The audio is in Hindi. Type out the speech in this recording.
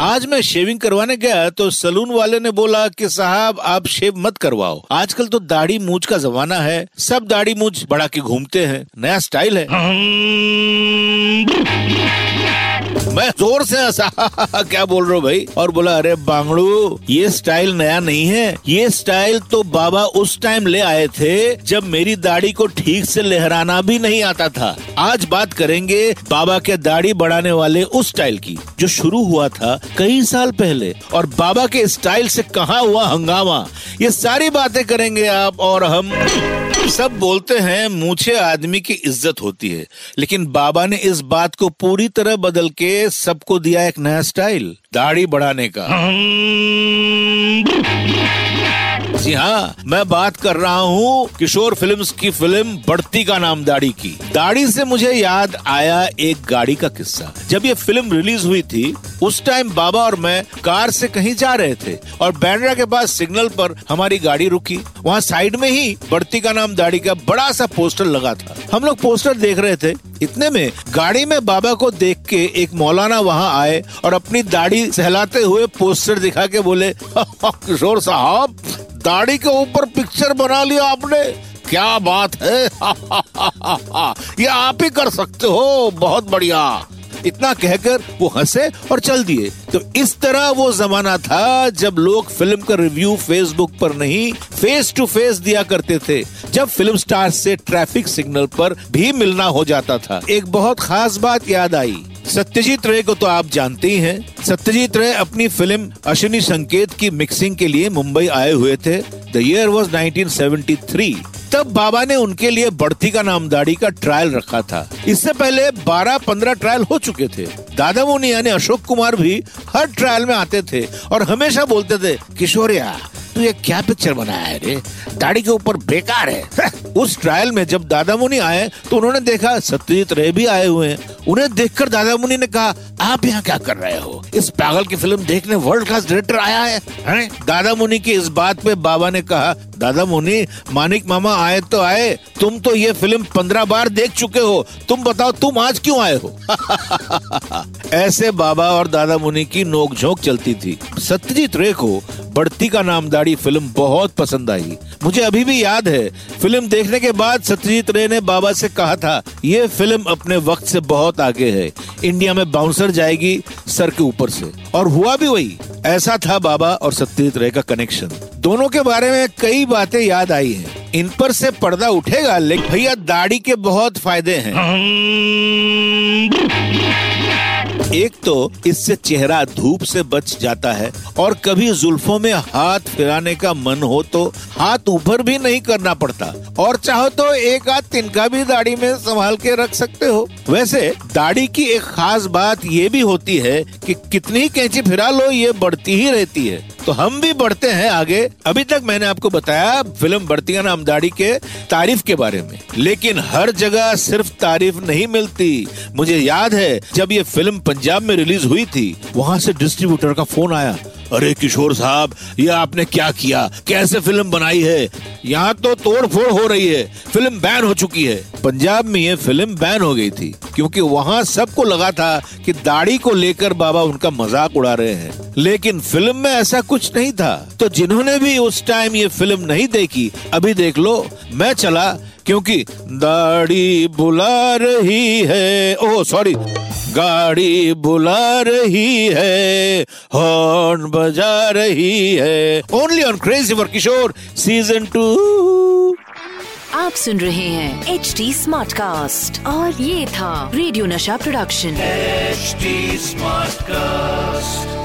आज मैं शेविंग करवाने गया तो सलून वाले ने बोला कि साहब, आप शेव मत करवाओ। आजकल तो दाढ़ी मूछ का जमाना है। सब दाढ़ी मूछ बड़ा के घूमते हैं। नया स्टाइल है। मैं ज़ोर से हंसा। क्या बोल रहे हो भाई? और बोला, अरे बांगड़ू, ये स्टाइल नया नहीं है। ये स्टाइल तो बाबा उस टाइम ले आए थे जब मेरी दाढ़ी को ठीक से लहराना भी नहीं आता था। आज बात करेंगे बाबा के दाढ़ी बढ़ाने वाले उस स्टाइल की, जो शुरू हुआ था कई साल पहले। और बाबा के स्टाइल से कहा हुआ हंगामा? ये सारी बातें करेंगे आप और हम सब बोलते हैं मूछे आदमी की इज़्ज़त होती है। लेकिन बाबा ने इस बात को पूरी तरह बदल के सबको दिया एक नया स्टाइल, दाढ़ी बढ़ाने का। जी हाँ मैं बात कर रहा हूँ किशोर फिल्म्स की फ़िल्म बढ़ती का नाम दाढ़ी की। दाढ़ी से मुझे याद आया एक गाड़ी का किस्सा। जब ये फ़िल्म रिलीज़ हुई थी, उस टाइम बाबा और मैं कार से कहीं जा रहे थे और बैंड्रा के पास सिग्नल पर हमारी गाड़ी रुकी। वहाँ साइड में ही बढ़ती का नाम दाढ़ी का बड़ा सा पोस्टर लगा था। हम लोग पोस्टर देख रहे थे। इतने में गाड़ी में बाबा को देख के एक मौलाना वहाँ आए और अपनी दाढ़ी सहलाते हुए पोस्टर दिखा के बोले किशोर साहब दाढ़ी के ऊपर पिक्चर बना लिया आपने? क्या बात है? ये आप ही कर सकते हो। बहुत बढ़िया। इतना कहकर वो हंसे और चल दिए। तो इस तरह वो जमाना था जब लोग फ़िल्म का रिव्यू फेसबुक पर नहीं फेस टू फेस दिया करते थे। जब फ़िल्म स्टार से ट्रैफ़िक सिग्नल पर भी मिलना हो जाता था। एक बहुत खास बात याद आई। सत्यजीत रे को तो आप जानते ही हैं। सत्यजीत रे अपनी फ़िल्म अश्विनी संकेत की मिक्सिंग के लिए मुंबई आए हुए थे। द ईयर वॉज़ 1973 तब बाबा ने उनके लिए बढ़ती का नाम दाढ़ी का ट्रायल रखा था। इससे पहले 12-15 ट्रायल हो चुके थे। दादा मुनि यानी अशोक कुमार भी हर ट्रायल में आते थे और हमेशा बोलते थे, किशोरिया तू ये क्या पिक्चर बनाया है रे? दाढ़ी के ऊपर बेकार है। उस ट्रायल में जब दादा मुनि आए तो उन्होंने देखा सत्यजीत रे भी आए हुए हैं। उन्हें देखकर दादा मुनि ने कहा आप यहाँ क्या कर रहे हो? इस पागल की फ़िल्म देखने वर्ल्ड क्लास डायरेक्टर आया है, हैं? दादा मुनि की इस बात पे बाबा ने कहा दादा मुनि मानिक मामा आए तो आए। तुम तो ये फ़िल्म पंद्रह बार देख चुके हो। तुम बताओ तुम आज क्यों आए हो? ऐसे बाबा और दादा मुनि की नोकझोंक चलती थी। सत्यजीत रे को बढ़ती का नाम दाढ़ी फ़िल्म बहुत पसंद आई। मुझे अभी भी याद है, फ़िल्म देखने के बाद सत्यजीत रे ने बाबा से कहा था, ये फ़िल्म अपने वक्त से बहुत आगे है, इंडिया में बाउंसर जाएगी सर के ऊपर से। और हुआ भी वही, ऐसा था बाबा और सत्यजीत रे का कनेक्शन दोनों के बारे में कई बातें याद आई हैं। इन पर से पर्दा उठेगा, लेकिन भैया दाढ़ी के बहुत फ़ायदे हैं। एक तो इससे चेहरा धूप से बच जाता है और कभी जुल्फों में हाथ फिराने का मन हो तो हाथ ऊपर भी नहीं करना पड़ता। और चाहो तो एक हाथ तिनका भी दाढ़ी में संभाल के रख सकते हो। वैसे, दाढ़ी की एक खास बात ये भी होती है कि कितनी कैंची फिरा लो, ये बढ़ती ही रहती है। तो हम भी बढ़ते हैं आगे। अभी तक मैंने आपको बताया फ़िल्म बढ़ती का नाम दाढ़ी के तारीफ़ के बारे में। लेकिन हर जगह सिर्फ़ तारीफ़ नहीं मिलती। मुझे याद है, जब ये फ़िल्म पंजाब में रिलीज़ हुई थी, वहाँ से डिस्ट्रीब्यूटर का फ़ोन आया। अरे किशोर साहब, ये आपने क्या किया? कैसे फ़िल्म बनाई है? यहाँ तो तोड़ फोड़ हो रही है। फ़िल्म बैन हो चुकी है। पंजाब में ये फ़िल्म बैन हो गई थी, क्योंकि वहाँ सबको लगा था कि दाढ़ी को लेकर बाबा उनका मज़ाक उड़ा रहे हैं। लेकिन फ़िल्म में ऐसा कुछ नहीं था। तो जिन्होंने भी उस टाइम ये फ़िल्म नहीं देखी, अभी देख लो, मैं चला, क्योंकि दाढ़ी बुला रही है। ओह सॉरी गाड़ी बुला रही है हॉर्न बजा रही है। Only on crazy for Kishore season two आप सुन रहे हैं एच डी स्मार्ट कास्ट और ये था radio Nasha production H smart Smartcast.